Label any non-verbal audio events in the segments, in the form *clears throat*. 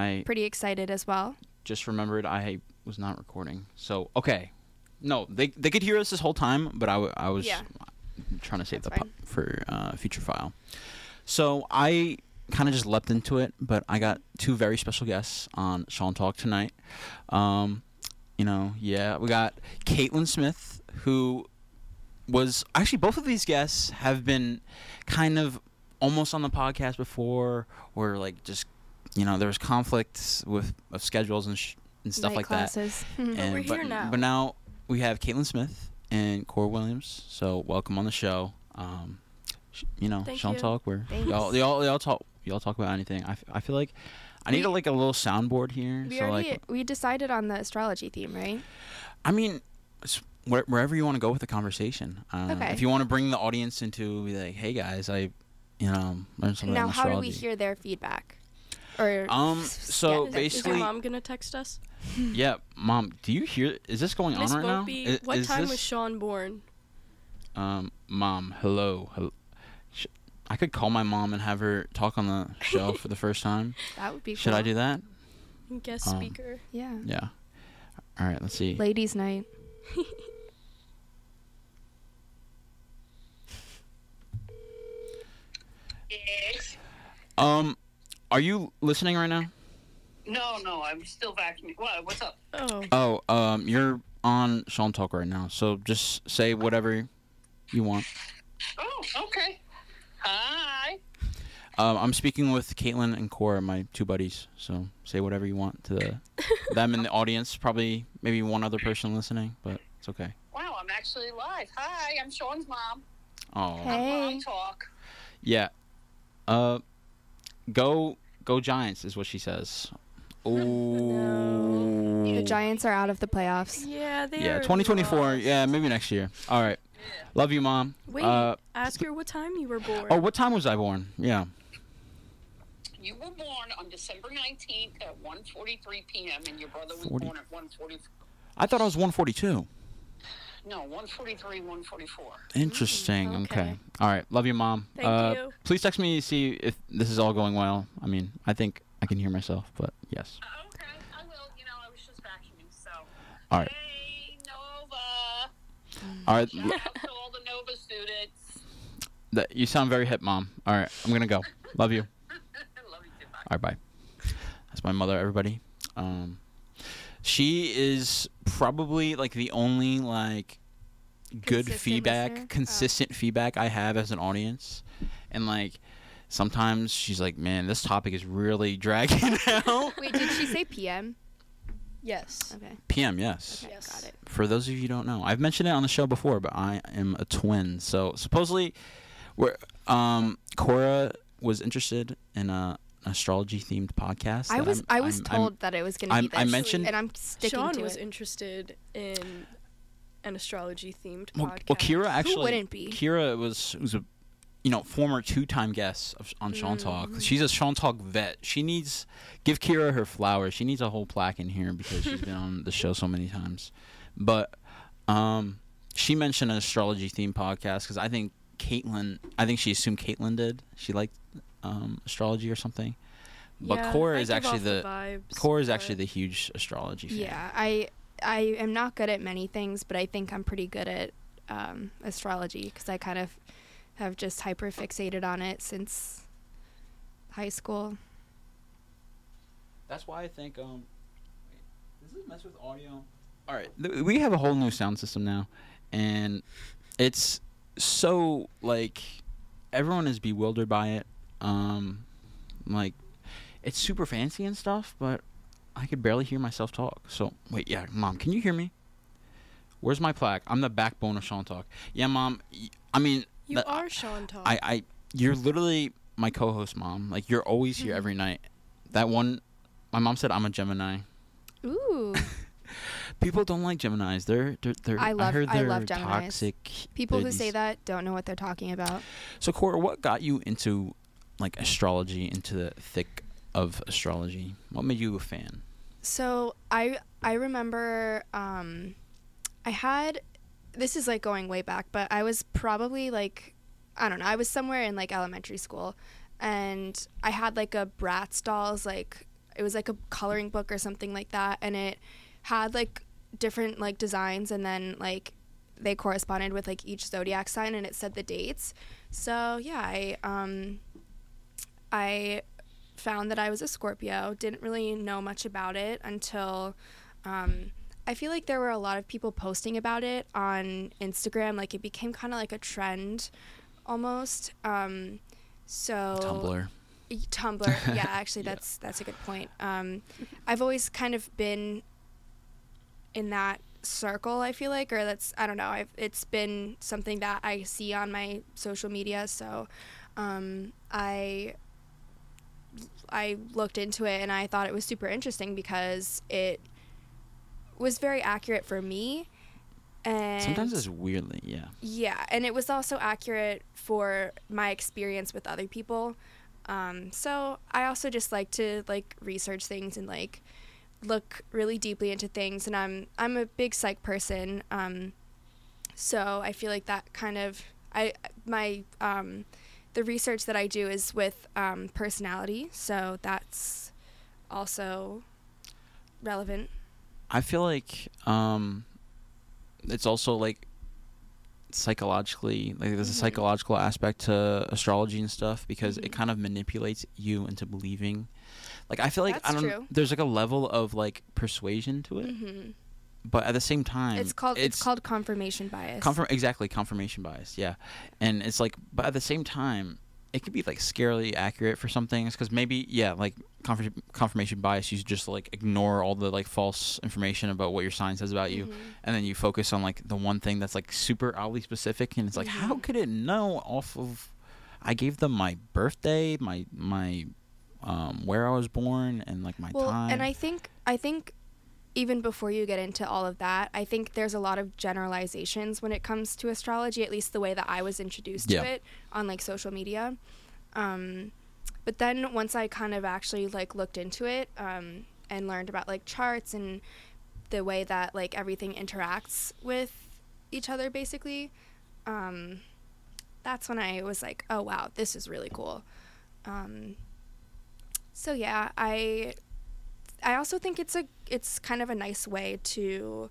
I pretty excited as well. just remembered I was not recording. So okay, no, they they could hear us this whole time, but I, w- I was Yeah. trying to save That's the po- for uh, future file. So I kind of just leapt into it, but I got two very special guests on Sean Talk tonight. Um, you know, yeah, we got Caitlin Smith, who was actually both of these guests have been kind of almost on the podcast before, or like just you know there was conflicts with of schedules and sh- and stuff Night like classes. *laughs* that. And we're but, here now. But now we have Caitlin Smith and Cora Williams. So welcome on the show. Um, sh- you know, Thank Sean you. talk where Thanks. y'all y'all y'all talk y'all talk about anything. I, f- I feel like I need We- a, like a little soundboard here. we so already like we decided on the astrology theme, right? I mean. s- wherever you want to go with the conversation. Uh, Okay. If you want to bring the audience into, be like, "Hey guys, I, you know, learned something now, on how do we hear their feedback? Or Um, so yeah, Is your basically- mom gonna text us? *laughs* Yeah, mom, do you hear? Is this going Miss on right now? Volpe, I- what is time this, was Sean born? Um, mom, hello. hello. Sh- I could call my mom and have her talk on the show for the first time. *laughs* that would be. Should I do that? Guest Um, speaker. Yeah. Yeah. All right, let's see. Ladies' night. Yes. *laughs* Um, are you listening right now? No, no, I'm still vacuuming. What? What's up? Oh, Oh, um, you're on Sean Talk right now, so just say whatever you want. Oh, okay. Hi. Um, I'm speaking with Caitlin and Cora, my two buddies. So say whatever you want to the, *laughs* them in the audience. Probably maybe one other person listening, but it's okay. Wow, I'm actually live. Hi, I'm Sean's mom. Oh, Hey. Mom talk. yeah. Uh, go go Giants is what she says. *laughs* Oh. The Giants are out of the playoffs. yeah, they Yeah, are 2024. lost. Yeah, maybe next year. All right. Love you, mom. Wait, Uh, ask her what time you were born. oh, what time was I born? Yeah. You were born on December 19th at 1:43 p.m. and your brother was 40. born at 1:40. I thought I was 142. No, 1:43, 1:44. Interesting. Mm, okay. okay. All right. Love you, mom. Thank uh, you. Please text me to see if this is all going well. I mean, I think I can hear myself, but yes. Uh, okay, I will. You know, I was just vacuuming, so. All right. Hey, Nova. All right. Shout out to all the Nova students. Th- you sound very hip, mom. All right. I'm gonna go. Love you. *laughs* Love you too. Bye. All right. Bye. That's my mother. Everybody. Um, she is probably like the only like good Consistent feedback, listener? Oh. consistent feedback I have as an audience, and like sometimes she's like, "Man, this topic is really *laughs* dragging out." Wait, did she say PM? yes. Okay. PM, yes. Okay, Yes. got it. For those of you who don't know, I've mentioned it on the show before, but I am a twin. So supposedly, we're um Cora was interested in a an astrology themed podcast. I was I'm- I was I'm- I'm- told that it was going to I'm- be I mentioned- and I'm sticking to it. Sean to was it. interested in an astrology themed well, podcast. well, Kira actually. wouldn't be? Kira was was a you know former two time guest of, on Sean Talk. Mm. She's a Sean Talk vet. She needs give Kira her flowers. She needs a whole plaque in here because she's been on the show so many times. But um, she mentioned an astrology themed podcast because I think Caitlin. I think she assumed Caitlin did. She liked um, astrology or something. But Yeah, Cora is actually off the, vibes, Cora is but- actually the huge astrology fan. Yeah, I I am not good at many things, but I think I'm pretty good at um, astrology because I kind of have just hyper fixated on it since high school. That's why I think um wait, does it mess with audio? All right, th- we have a whole new sound system now and it's so like everyone is bewildered by it. Um like it's super fancy and stuff, but I could barely hear myself talk. So, wait, yeah, mom, can you hear me? Where's my plaque? I'm the backbone of Sean Talk. Yeah, mom. y- I mean, You that- are Sean Talk. I, I, you're literally my co-host, mom. Like you're always here every night. That one, my mom said I'm a Gemini. Ooh, *laughs* People don't like Geminis. They're, they're, they're I love- heard I they're love Geminis. toxic. people who say that don't know what they're talking about. So, Cora, what got you into like astrology, into the thick of astrology? What made you a fan? So I I remember um, I had this is like going way back, but I was probably like I don't know. I was somewhere in like elementary school, and I had like a Bratz dolls like it was like a coloring book or something like that, and it had like different like designs, and then like they corresponded with like each zodiac sign, and it said the dates. So yeah, I um, I found that I was a Scorpio. Didn't really know much about it until um, I feel like there were a lot of people posting about it on Instagram. Like it became kind of like a trend almost. Um, so Tumblr. Tumblr. Yeah, actually, *laughs* Yeah. that's that's a good point. Um, I've always kind of been in that circle. I feel like, or that's I don't know. I've it's been something that I see on my social media. So um, I I looked into it and I thought it was super interesting because it was very accurate for me. And Sometimes it's weirdly, yeah. yeah, and it was also accurate for my experience with other people. Um, so I also just like to like research things and like look really deeply into things. And I'm I'm a big psych person, um, so I feel like that kind of I my um, the research that I do is with um, personality, so that's also relevant. I feel like um, it's also like psychologically like there's a Mhm. psychological aspect to astrology and stuff because it Mhm. kind of manipulates you into believing. Like I feel like I don't. true. There's like a level of like persuasion to it, hmm but at the same time, It's called it's, called confirmation bias. Confirm exactly confirmation bias. Yeah, and it's like, but at the same time, it could be like scarily accurate for some things because maybe yeah, like confirm- confirmation bias, you just like ignore all the like false information about what your sign says about you, Mhm. and then you focus on like the one thing that's like super oddly specific, and it's like, how Mhm. could it know off of? I gave them my birthday, my my um where I was born, and like my well, time. and I think I think even before you get into all of that, I think there's a lot of generalizations when it comes to astrology. At least the way that I was introduced Yeah. to it on like social media. Um, but then once I kind of actually like looked into it um, and learned about like charts and the way that like everything interacts with each other, basically, um, that's when I was like, oh wow, this is really cool. So yeah, I I also think it's a it's kind of a nice way to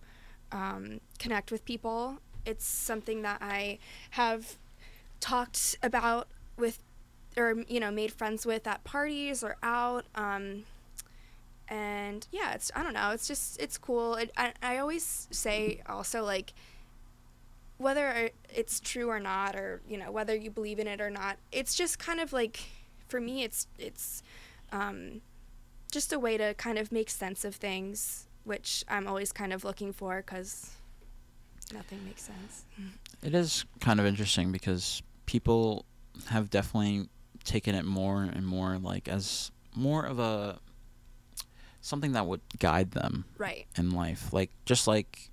um, connect with people. It's something that I have talked about with or you know made friends with at parties or out um, and yeah it's i don't know it's just it's cool it, I, I always say also like whether it's true or not or you know whether you believe in it or not it's just kind of like for me it's it's um, just a way to kind of make sense of things which i'm always kind of looking for because nothing makes sense. It is kind of interesting because people have definitely taken it more and more like as more of a something that would guide them right. in life. Like just like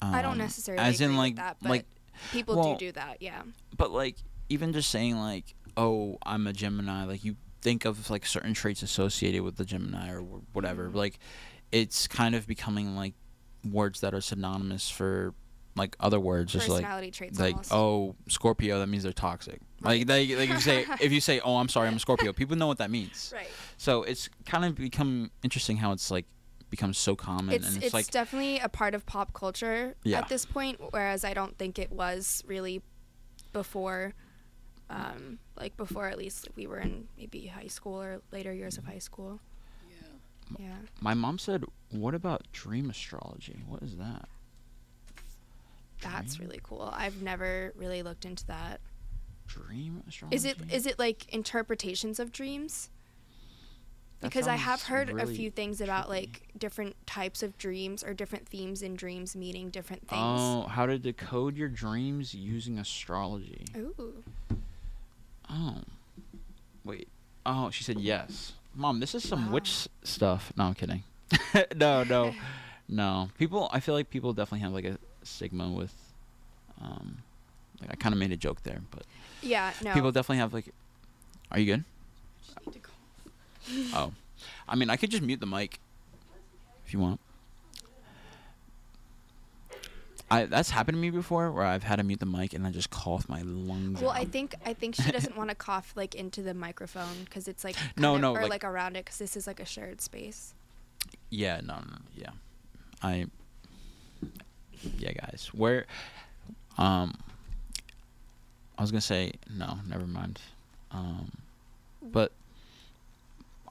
um, i don't necessarily as in like that like people well- do do that yeah. but like even just saying like oh I'm a Gemini like you think of like certain traits associated with the Gemini or whatever Mhm. like it's kind of becoming like words that are synonymous for like other words just like like almost. oh Scorpio that means they're toxic like Right. like, like if you say if you say oh I'm sorry I'm a Scorpio *laughs* people know what that means right so it's kind of become interesting how it's like becomes so common it's and it's, it's, like definitely a part of pop culture Yeah. at this point whereas i don't think it was really before um like before at least we were in maybe high school or later years of high school Yeah. yeah my mom said what about dream astrology what is that that's Dream? really cool i've never really looked into that dream astrology is it is it like interpretations of dreams That because i have sounds heard a few things about trippy. like different types of dreams or different themes in dreams meaning different things Oh, how to decode your dreams using astrology. Ooh. Oh. Wait. Oh, she said yes. Mom, this is some Wow. witch stuff. No, I'm kidding. *laughs* no, no. *laughs* No. People I feel like people definitely have like a stigma with um like I kind of made a joke there, but yeah no people definitely have like Are you good? Just need to go. Oh. I mean, I could just mute the mic if you want. I that's happened to me before where I've had to mute the mic and I just cough my lungs Well, out. I think I think she doesn't want to cough like into the microphone because it's like No, of- no, or like- like, around it because this is like a shared space. Yeah, no, no, yeah. I Yeah, guys. Where um I was going to say no, never mind. Um but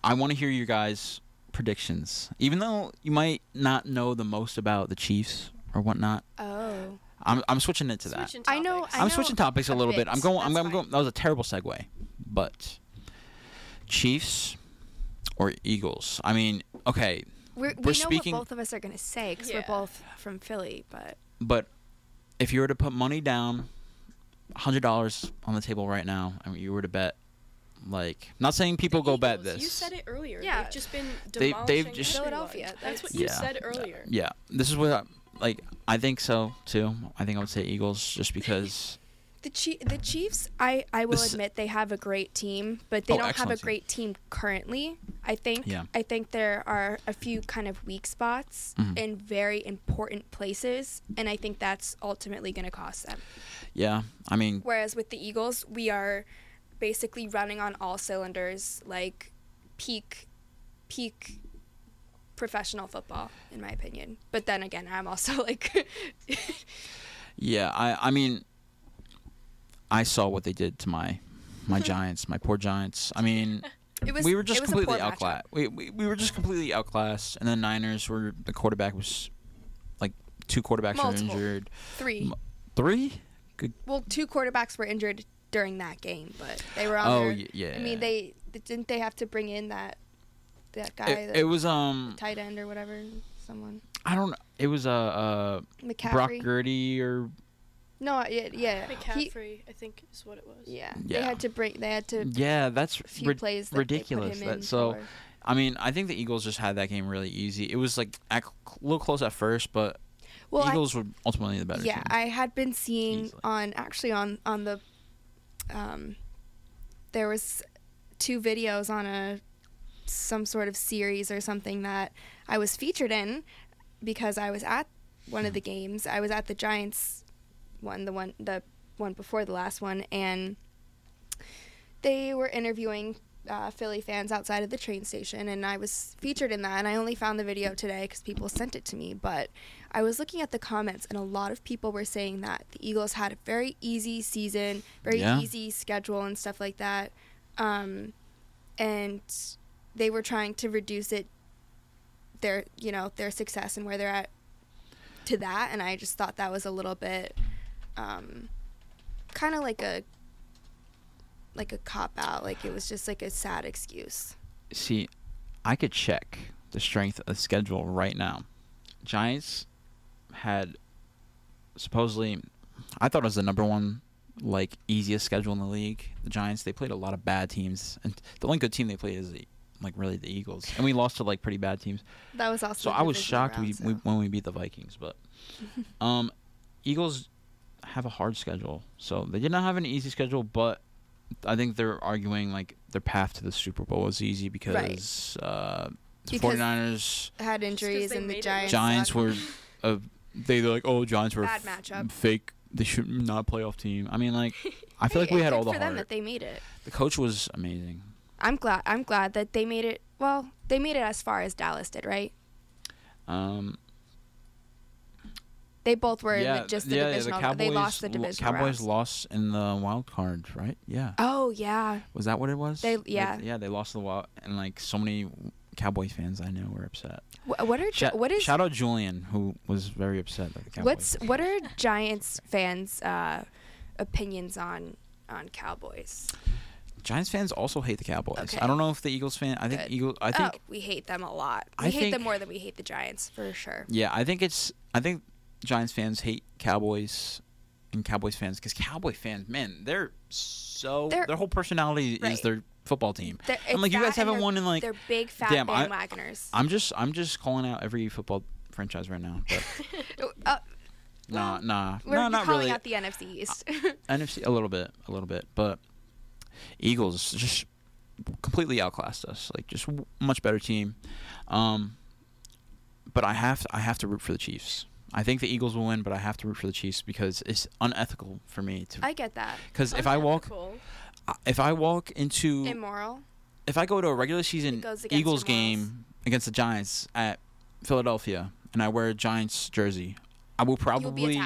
I want to hear your guys predictions. Even though you might not know the most about the Chiefs or whatnot, Oh, I'm I'm switching into that. Switching I know. I I'm know switching topics a a little bit. bit. I'm going. I'm, I'm going. That was a terrible segue, but Chiefs or Eagles. I mean, okay, we're, we We're know speaking- what both of us are gonna say because Yeah. we're both from Philly, but but if you were to put money down, hundred dollars on the table right now, I and you were to bet, like, not saying people The go bet this. You said it earlier. Yeah. They've just been They- demolishing they've just- everyone. Philadelphia, That's what that's- you Yeah. said earlier. Yeah, this is what, I, like, I think so too. I think I would say Eagles just because. the the Chiefs, I I will This- admit they have a great team, but they Oh, don't have a great team currently. I think Yeah. I think there are a few kind of weak spots Mhm. in very important places, and I think that's ultimately going to cost them. Yeah, I mean, Whereas with the Eagles, we are basically running on all cylinders, like peak, peak professional football, in my opinion. But then again, I'm also *laughs* like, yeah, I I mean, I saw what they did to my my *laughs* Giants, my poor Giants. I mean, *laughs* it was we were just completely outclassed. We, we we were just completely outclassed, and the Niners were the quarterback was like two quarterbacks Multiple. were injured. Three. M- Three? Good. Well, two quarterbacks were injured during that game, but they were on Oh their. yeah. I mean, they didn't they have to bring in that that guy, It, that it was um tight end or whatever, someone I don't know. It was uh, uh McCaffrey. Brock Purdy or No, yeah, yeah. He, McCaffrey, I think, is what it was. yeah, Yeah. they had to break. They had to yeah. That's a few rid- plays that ridiculous. They put him That- in so for. I mean, I think the Eagles just had that game really easy. It was like a little close at first, but Well, I- Eagles were ultimately the better yeah, team. I had been seeing Easily. on actually on on the um there was two videos on a some sort of series or something that I was featured in because I was at one of the games. I was at the Giants one, the one the one before the last one and they were interviewing uh, Philly fans outside of the train station, and I was featured in that. And I only found the video today because people sent it to me. But I was looking at the comments, and a lot of people were saying that the Eagles had a very easy season, very Yeah. easy schedule, and stuff like that. Um, and they were trying to reduce it, their you know their success and where they're at, to that. And I just thought that was a little bit, um, kind of like a like a cop out. Like it was just like a sad excuse. See, I could check the strength of the schedule right now. Giants had supposedly, I thought it was the number one like easiest schedule in the league. The Giants they played a lot of bad teams, and the only good team they played is the, like really the Eagles, and we lost to like pretty bad teams. That was also. So a I was shocked we, round, we so. when we beat the Vikings, but *laughs* um, Eagles have a hard schedule, so they did not have an easy schedule, but I think they're arguing like their path to the Super Bowl was easy because uh, the Because 49ers, had injuries and the Giants. Giants were, uh, they like oh Giants were Bad f- fake. They should not playoff team. I mean like *laughs* I feel Hey, like we had all the for them that they made it. The coach was amazing. I'm glad. I'm glad that they made it. Well, they made it as far as Dallas did, right? Um, They both were in the, just the yeah, yeah, divisional. the Cowboys, they lost the divisional Cowboys rounds. lost in the wild card, right? Yeah. Oh yeah, Was that what it was? They- Like, yeah. yeah, they lost the wild, and like so many Cowboys fans I know were upset. Wh- what are Shout, what is shout out Julian, who was very upset that the Cowboys. what's what are Giants fans' uh, opinions on on Cowboys? Giants fans also hate the Cowboys. Okay. I don't know if the Eagles fan. I think Good. Eagle. I think oh, we hate them a lot. We I hate them more than we hate the Giants for sure. yeah. I think it's. I think Giants fans hate Cowboys and Cowboys fans because Cowboy fans, man, they're so They're- their whole personality is their football team. They're- I'm like, you guys haven't won in like. They're big fat Damn, I- bandwagoners. I'm just. I'm just calling out every football franchise right now. But *laughs* uh, nah, nah, we're no, not calling really. out the NFC East. NFC a little bit, a little bit, but Eagles just completely outclassed us. Like just much better team. Um, but I have I have to root for the Chiefs. I think the Eagles will win, but I have to root for the Chiefs because it's unethical for me to. I get that. Because if I walk, if I walk into, Immoral. if I go to a regular season Eagles game against the Giants at Philadelphia, and I wear a Giants jersey, I will probably,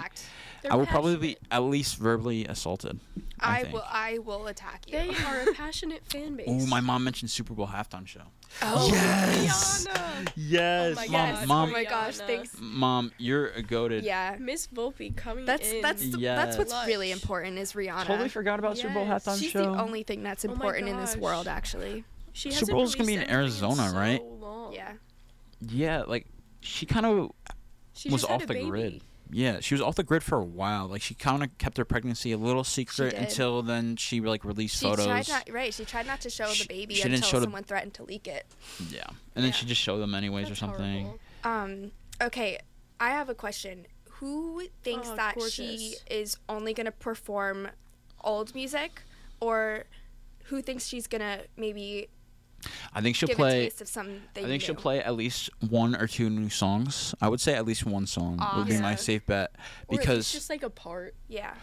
I will probably be at least verbally assaulted. I, I, will. I will attack you. They are a passionate fan *laughs* base. Oh, my mom mentioned Super Bowl halftime show. Oh, Yes! Rihanna. Yes, Oh my mom, God. mom, Oh my gosh! Thanks. mom, you're a goaded. Yeah. Miss Volpe coming That's in. that's the, that's what's Yes. really important is Rihanna. Totally forgot about Super Bowl Yes. halftime She's show. the only thing that's Oh important in this world, actually. She Super hasn't Bowl's gonna be in released anything Arizona, so right? long. Yeah. yeah, like she kind of She was just had off a the baby. grid. Yeah, she was off the grid for a while. Like she kind of kept her pregnancy a little secret until then she like released She photos. tried not right. She tried not to show She- the baby she didn't until show the- someone threatened to leak it. yeah, and then she just showed them anyways That's or something. horrible. Um. Okay. I have a question. Who thinks Oh, that she is only gonna perform old music, or who thinks she's gonna maybe I think she'll give a play. taste of something? I think she'll play at least one or two new songs. I would say at least one song would be my safe bet Or because it's just like a part. Yeah.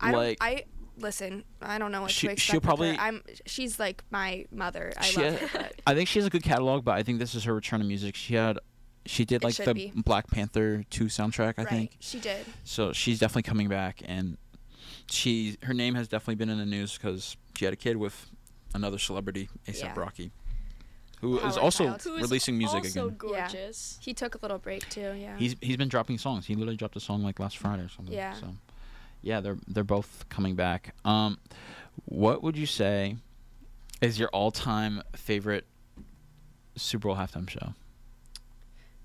I don't. Like- I listen. I don't know what She- to she'll expect. with her. probably- I'm. She's like my mother. I she love had- her. But *laughs* I think she has a good catalog, but I think this is her return to music. She had, she did like the be. Black Panther two soundtrack, I right. think. she did. So she's definitely coming back, and she her name has definitely been in the news because she had a kid with another celebrity, ASAP Yeah. Rocky, who is Power also child. Who is releasing music also again. gorgeous. He took a little break too. Yeah. He's he's been dropping songs. He literally dropped a song like last Friday or something. Yeah. So, yeah, they're they're both coming back. Um, what would you say is your all-time favorite Super Bowl halftime show?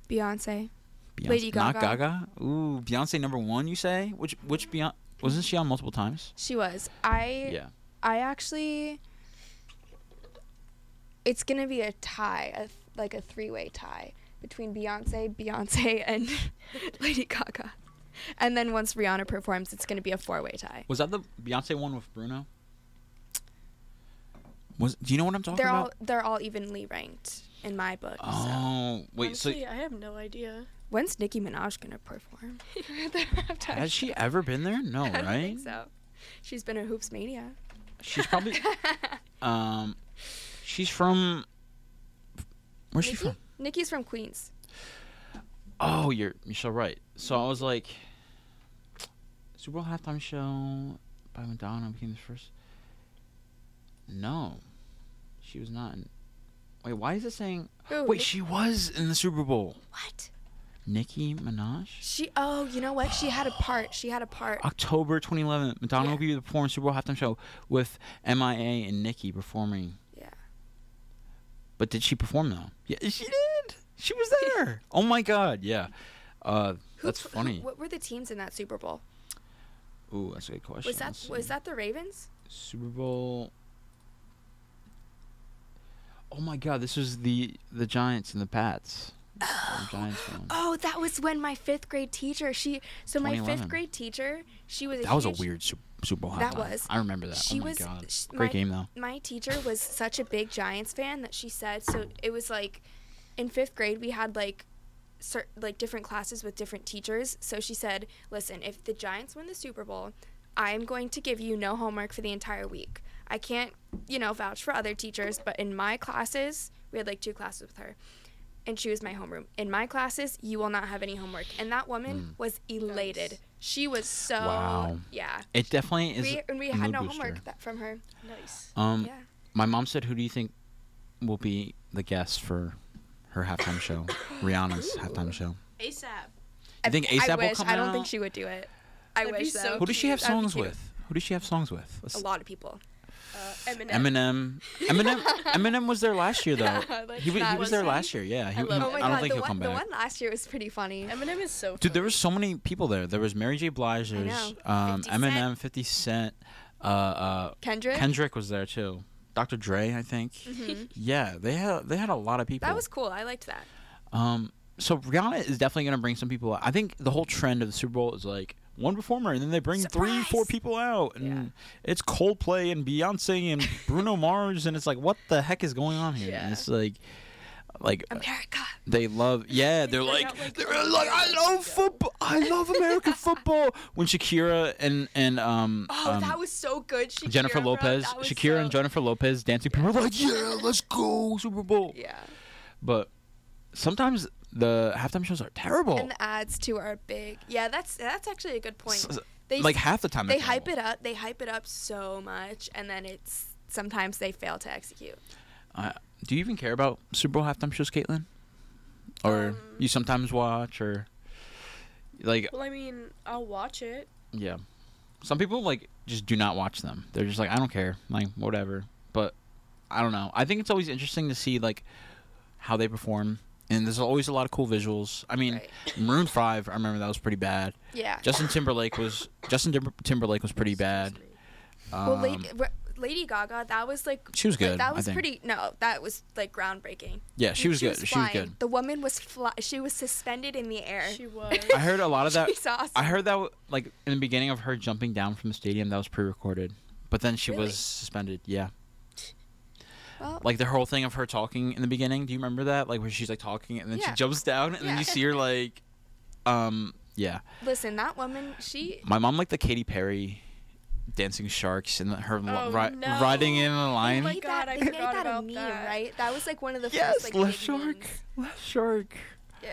Beyonce. Beyonce, Lady not Gaga. Gaga. Ooh, Beyonce number one. You say which which Beyonce wasn't she on multiple times? She was. I. Yeah. I actually. It's gonna be a tie, a th- like a three-way tie between Beyonce, Beyonce, *laughs* and *laughs* Lady Gaga. And then once Rihanna performs, it's gonna be a four-way tie. Was that the Beyonce one with Bruno? Was do you know what I'm talking They're all about? they're all evenly ranked in my book. so. Oh wait, so I have no idea. When's Nicki Minaj gonna perform? *laughs* has she ever been there? No, I don't right? think so. She's been a Hoops Mania. She's probably um, she's from. Where's she from? Nicki's from Queens. Oh, you're you're so right. So I was like, Super Bowl halftime show by Madonna became the first. No, she was not. In, wait, why is it saying? Ooh, Wait, Nick- she was in the Super Bowl. what? Nicki Minaj. She oh, you know what? She had a part. She had a part. October 2011, Madonna Yeah. will be the performing Super Bowl halftime show with MIA and Nicki performing. Yeah. But did she perform though? Yeah, she did. She was there. *laughs* oh my God, yeah. Uh, Who that's pl- who- funny. what were the teams in that Super Bowl? Ooh, that's a good question. Was that was that the Ravens? Super Bowl? Oh my God, this was the the Giants and the Pats. One. Oh, that was when my fifth grade teacher. She so my fifth grade teacher. She was. A That was a weird Super, Super Bowl That was. I remember that. She oh my was- God, great my- game though. my teacher was such a big Giants fan that she said so it was like in 5th grade we had like cer- like different classes with different teachers so she said listen if the Giants win the Super Bowl I'm going to give you no homework for the entire week I can't you know vouch for other teachers but in my classes we had like two classes with her and she was my homeroom in my classes you will not have any homework and that woman was elated Nice. she was so Wow. yeah It definitely is. we, and we a had no booster. homework that from her Nice. Um, yeah my mom said, "Who do you think will be the guest for her halftime show? *coughs* Rihanna's halftime show. ASAP. You think ASAP I will wish. come I don't think she would do it. I That'd wish so so. Who does she have songs with? Who does she have songs with? Let's- A lot of people. Uh, Eminem. Eminem. Eminem. *laughs* Eminem was there last year though. *laughs* Yeah, like he, wa- he that. was there Was last year. Yeah. He, I he- love Oh my I god, don't think the he'll one come the one last year was pretty funny. Eminem is so. Dude, there funny. were so many people there. There was Mary J. Blige. There was know. um, 50 Cent. Eminem, 50 Cent. Uh, uh, Kendrick. Kendrick was there too. Dr. Dre, I think. Mhm. Yeah, they had they had a lot of people. That was cool. I liked that. Um, so Rihanna is definitely gonna bring some people. out. I think the whole trend of the Super Bowl is like one performer, and then they bring three, four people out, and Yeah. it's Coldplay and Beyonce and *laughs* Bruno Mars, and it's like, what the heck is going on here? And it's like, like America. they love *laughs* yeah they're like like, they're like I love football I love American football when Shakira and and um, Oh, um that was so good. Shakira, Jennifer. Lopez Shakira so- and Jennifer Lopez dancing people were like yeah let's go Super Bowl Yeah. but sometimes the halftime shows are terrible And the ads too are big. Yeah, that's that's actually a good point. S- They like half the time they hype it up. They hype it up so much, and then it's sometimes they fail to execute. Uh, do you even care about Super Bowl halftime shows, Caitlin? Or Um, you sometimes watch, or like Well, I mean, I'll watch it. yeah, some people like just do not watch them. They're just like I don't care, like whatever. But I don't know. I think it's always interesting to see like how they perform, and there's always a lot of cool visuals. I mean, Right. Maroon Five, I remember that was pretty bad. Yeah. Justin Timberlake was Justin Timber- Timberlake was pretty bad. well, Um, Lady, Ra- Lady Gaga, that was like She was like, good, that I was think. pretty. No, that was like groundbreaking. yeah, she was good. she was flying. good. The woman was fly. She was suspended in the air. She *laughs* was. I heard a lot of that. She's awesome. I heard that like in the beginning of her jumping down from the stadium, that was pre-recorded, but then she Really? was suspended. Yeah, Well, like the whole thing of her talking in the beginning. Do you remember that? Like where she's like talking and then she jumps down and then you see her like, um, yeah. listen, that woman, she My mom liked the Katy Perry dancing sharks and her li- Oh, ri- no. riding in a they line. my made God, that, I they made forgot that a about meme, that. right? That was like one of the Yes, first like left shark, memes. left shark. Yeah.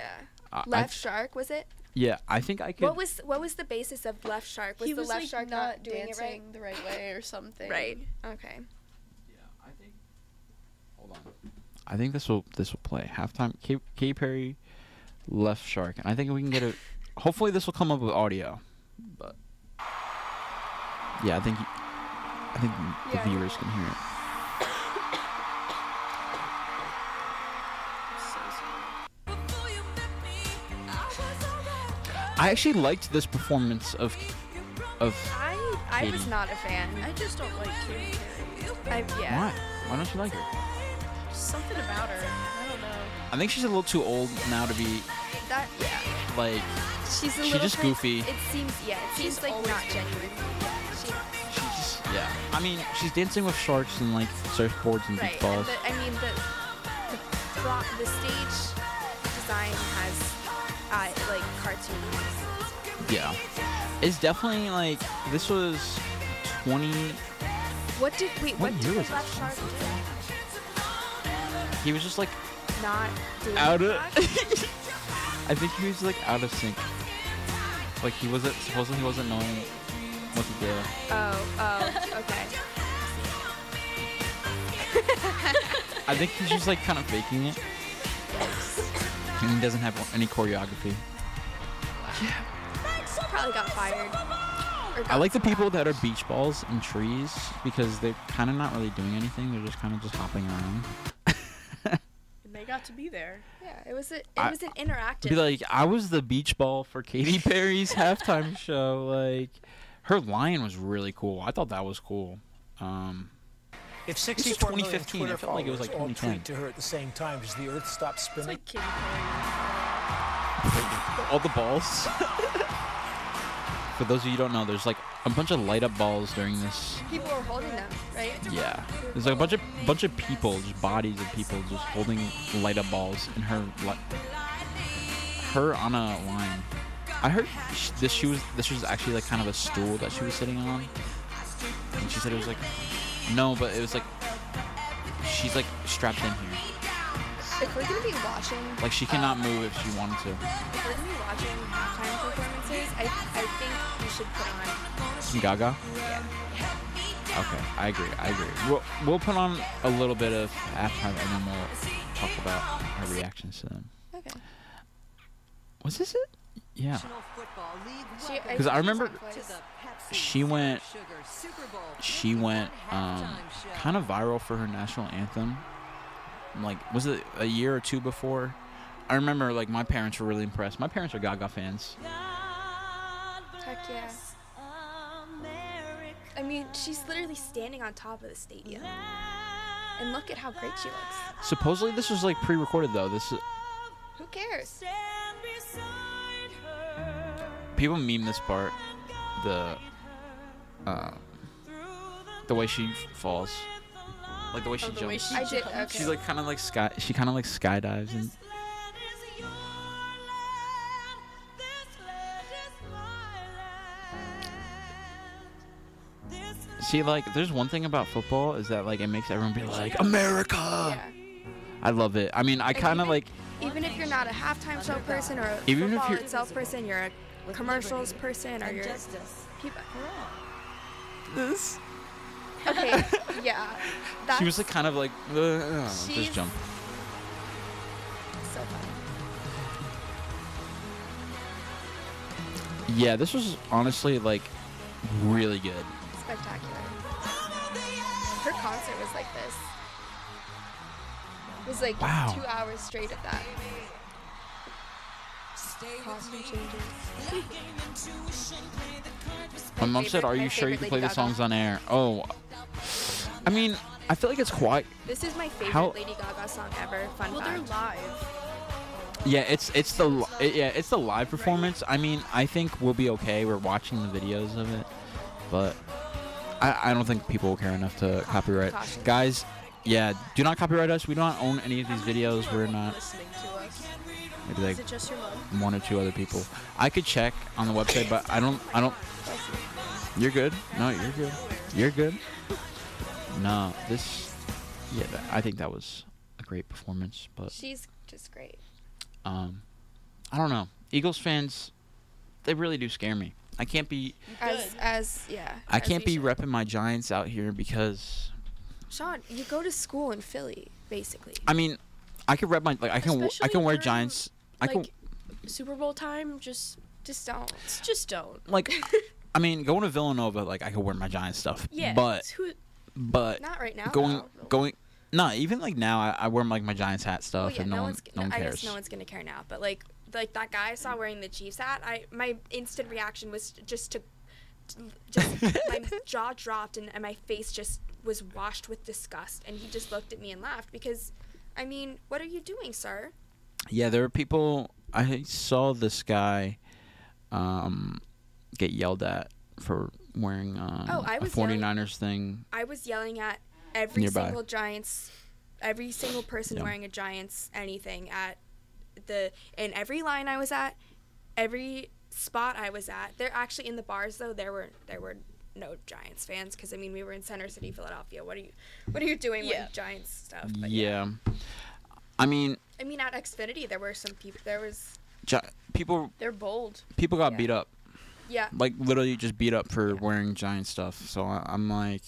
I- I Left th- shark was it? yeah, I think I could. What was what was the basis of left shark? Was he the was left like shark not doing it right? dancing the right way or something. Right. Okay. Yeah, I think. Hold on. I think this will this will play halftime. K- Katy Perry, left shark, and I think we can get it. Hopefully, this will come up with audio, but yeah, I think I think the Yeah. viewers can hear it. I actually liked this performance of of I I was not a fan. I just don't like Katy Perry. I yeah. why why don't you like her? Something about her. I don't know. I think she's a little too old now to be That yeah. like She's a She little just bit- goofy. It seems yeah. It seems She's like always not genuine. She, She's just, yeah. I mean, she's dancing with sharks and like surfboards and right. beach balls. And the, I mean the the, pro, the stage design has uh, like cartoon. yeah. It's definitely like this was 20. What did wait? What What, year did was left this? shark do? He was just like Not out of. *laughs* I think he was like out of sync. Like he wasn't supposedly he wasn't knowing what to do. Oh oh okay. I think he's just like kind of faking it. And he doesn't have any choreography. Yeah. Probably got fired. I like the people that are beach balls and trees because they're kind of not really doing anything. They're just kind of just hopping around. And they got to be there. Yeah, it was a, it I- was an interactive. Be like, I was the beach ball for Katy *laughs* Perry's halftime show. Like, her lion was really cool. I thought that was cool. Um, If is 64 million 2015. Twitter It felt like it was like followers all 2010. tweet to her at the same time, does the Earth stop It's spinning? like Katy Perry. *laughs* all the balls. *laughs* for those of you who don't know, there's like a bunch of light up balls during this. people were holding them, right? Yeah, there's like a bunch of bunch of people, just bodies of people, just holding light up balls, and her her on a line. I heard sh- this. She was this was actually like kind of a stool that she was sitting on, and she said it was like no, but it was like she's like strapped in here, If we're gonna be watching, like she cannot move if she wanted to. if we're gonna be watching halftime performances, I I think we should put on. Some Gaga. Yeah. Okay, I agree. I agree. We'll we'll put on a little bit of halftime, and then we'll talk about our reactions to them. Okay. Was this it? Yeah. Because I remember she she went she went um kind of viral for her national anthem. Like was it a year or two before? I remember like my parents were really impressed. My parents are Gaga fans. Heck yeah. I mean, she's literally standing on top of the stadium. And look at how great she looks. Supposedly this was like pre-recorded though. This is, Who cares? people meme this part, the uh, the way she falls. Like the way she Oh, the way jumps. she I did. Okay. She's like kind of like sky. She kind of like skydives and. See, like, there's one thing about football is that like it makes everyone be like America. yeah. I love it. I mean, I kind of like. Even if you're not a halftime show person or a Even if football you're- itself person, you're a commercials person or you're people. This. Okay, *laughs* yeah. That's She was like kind of like uh, uh, She's- just jump. so funny. Yeah, this was honestly like really good. Spectacular. Her concert was like this. It was like Wow. two hours straight of that. Costume changes. My mom favorite- said, "Are my you sure you favorite can play Lady the Gaga. songs on air?" Oh, I mean, I feel like it's quite. This is my favorite How- Lady Gaga song ever. Fun Well, they're live. Yeah, it's it's the li- it, yeah it's the live performance. I mean, I think we'll be okay. We're watching the videos of it, but I I don't think people will care enough to ah, copyright. Caution. Guys, yeah, do not copyright us. We do not own any of these videos. We're not listening to us. maybe like Is it just your mom? one or two other people. I could check on the website, but I don't I don't. You're good. No, you're good. You're good. No, this. Yeah, I think that was a great performance, but She's just great. um, I don't know. Eagles fans, they really do scare me. I can't be. As as yeah. I as can't be should. repping my Giants out here because Sean, you go to school in Philly, basically. I mean, I could rep my like I can w- I Especially can wear during, Giants. I can Super Bowl time, just Just don't. just don't. like. *laughs* I mean, going to Villanova, like I could wear my Giants stuff. Yeah. But who, but Not right now. going though. going. No, even like now, I, I wear like my Giants hat stuff, Well, yeah, and no, no one one's. no one I guess no one's gonna care now. But like, like that guy I saw wearing the Chiefs hat. I my instant reaction was just to, just *laughs* my jaw dropped and, and my face just was washed with disgust. And he just looked at me and laughed because, I mean, what are you doing, sir? Yeah, there are people. I saw this guy um, get yelled at for wearing um, Oh, I a was yelling- 49ers thing. I was yelling at every Nearby. single Giants, every single person Yeah. wearing a Giants anything at the in every line I was at, every spot I was at. They're actually in the bars though. There were there were no Giants fans because I mean we were in Center City, Philadelphia. What are you what are you doing Yeah. with Giants stuff? But Yeah. I mean, I mean at Xfinity there were some people. There was Gi- people they're bold. people got Yeah. beat up, yeah. like literally just beat up for Yeah. wearing Giant stuff. So I, I'm like,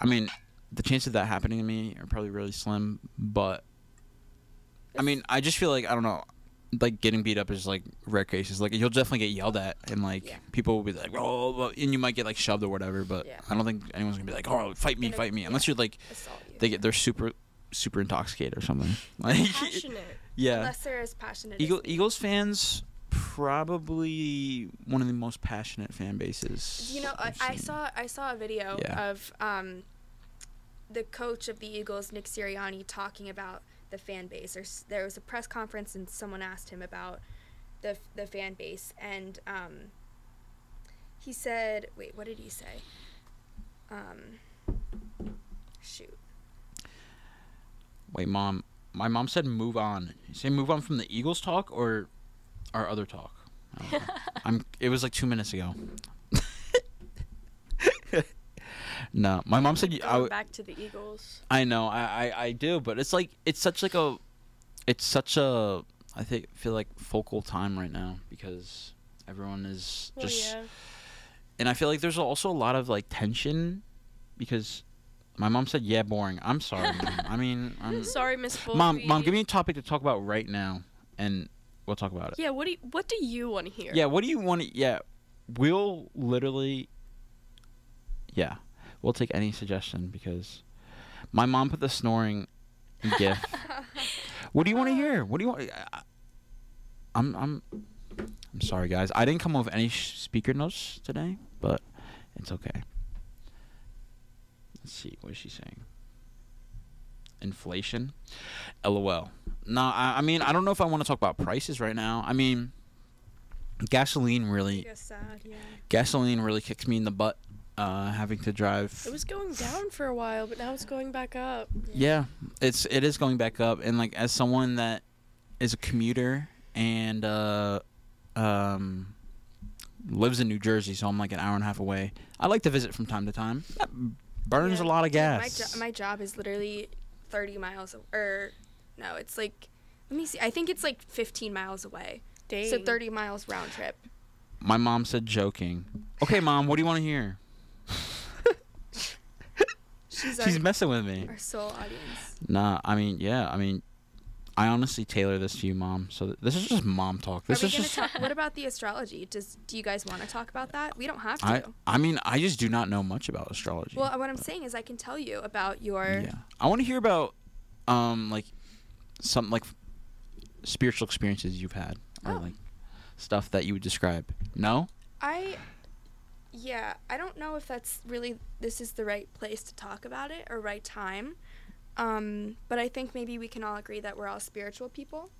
I mean, the chance of that happening to me are probably really slim. But I mean, I just feel like I don't know. Like getting beat up is like rare cases. Like you'll definitely get yelled at, and like Yeah. people will be like, "Oh," well," and you might get like shoved or whatever. But Yeah. I don't think anyone's gonna be like, "Oh, fight me, In a- fight me," yeah. unless you're like you. they get they're super super intoxicated or something. *laughs* Like Passionate. yeah, Unless they're as passionate. Eagle, as. Eagles fans probably one of the most passionate fan bases. You know, I, I saw I saw a video Yeah. of um, the coach of the Eagles, Nick Sirianni, talking about the fan base. There's, there was a press conference, and someone asked him about the the fan base, and um, he said, "Wait, what did he say?" Um, shoot. Wait, mom. My mom said move on. You say move on from the Eagles talk or our other talk. *laughs* Um, I'm. It was like two minutes ago. *laughs* no, my mom said y- I, Going w- back to the Eagles. I know. I, I I do, but it's like it's such like a, it's such a. I think feel like focal time right now because everyone is Well, just. yeah. and I feel like there's also a lot of like tension because my mom said, "Yeah, boring." I'm sorry, mom. I mean, I'm, *laughs* Sorry, Miss Volpe. mom, mom, give me a topic to talk about right now, and we'll talk about it. Yeah. What do you, What do you want to hear? Yeah, what do you want? to Yeah, we'll literally. Yeah, we'll take any suggestion because my mom put the snoring gif. *laughs* what do you want to uh. hear? What do you want? I- I'm I'm I'm sorry, guys. I didn't come up with any sh- speaker notes today, but it's okay. Let's see. What is she saying? Inflation. LOL. No, I, I mean I don't know if I want to talk about prices right now. I mean, gasoline really sad, yeah. gasoline really kicks me in the butt uh, having to drive. It was going down for a while, but now it's going back up. Yeah, it's it is going back up, and like as someone that is a commuter and uh, um, lives in New Jersey, so I'm like an hour and a half away. I like to visit from time to time. That burns Yeah. a lot of My, gas. jo- my job is literally 30 miles, or no, it's like, let me see. I think it's like 15 miles away. Dang. So 30 miles round trip. My mom said joking. Okay, mom, what do you want to hear? *laughs* She's, She's our, messing with me. our sole audience. Nah, I mean, yeah, I mean, I honestly tailor this to you, mom. So th- this is just mom talk. This Are we is gonna just. talk? What about the astrology? Does do you guys want to talk about that? We don't have to. I I mean, I just do not know much about astrology. well, what I'm saying is, I can tell you about your. yeah, I want to hear about, um, like, some like spiritual experiences you've had, or Oh. like stuff that you would describe. No. I. Yeah, I don't know if that's really this is the right place to talk about it or right time. Um, but I think maybe we can all agree that we're all spiritual people.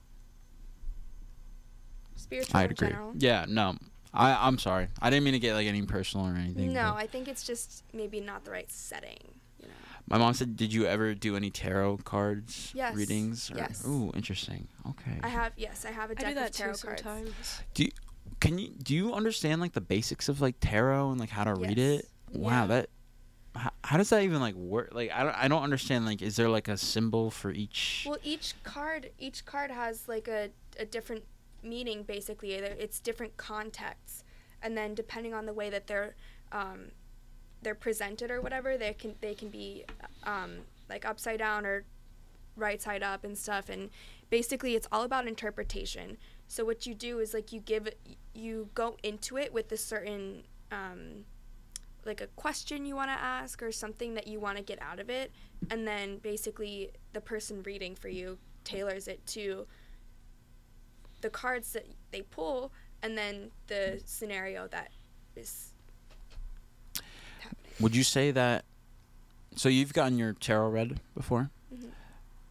Spiritual I'd in agree. general. Yeah, no. I I'm sorry. I didn't mean to get like any personal or anything. No, I think it's just maybe not the right setting. You know. my mom said, "Did you ever do any tarot cards Yes, readings?" Or, yes. Ooh, interesting. Okay. I have yes, I have a deck do that of tarot too cards. sometimes. Do you, Can you do you understand like the basics of like tarot and like how to read Yes. it? Wow, Yeah. that how, how does that even like work? Like I don't I don't understand like is there like a symbol for each Well, each card each card has like a, a different meaning basically. It's different contexts, and then depending on the way that they're um, they're presented or whatever, they can they can be um, like upside down or right side up and stuff. And basically, it's all about interpretation. So what you do is like you give you go into it with a certain um, like a question you want to ask or something that you want to get out of it and then basically the person reading for you tailors it to the cards that they pull and then the scenario that is happening. Would you say that so you've gotten your tarot read before? Mhm.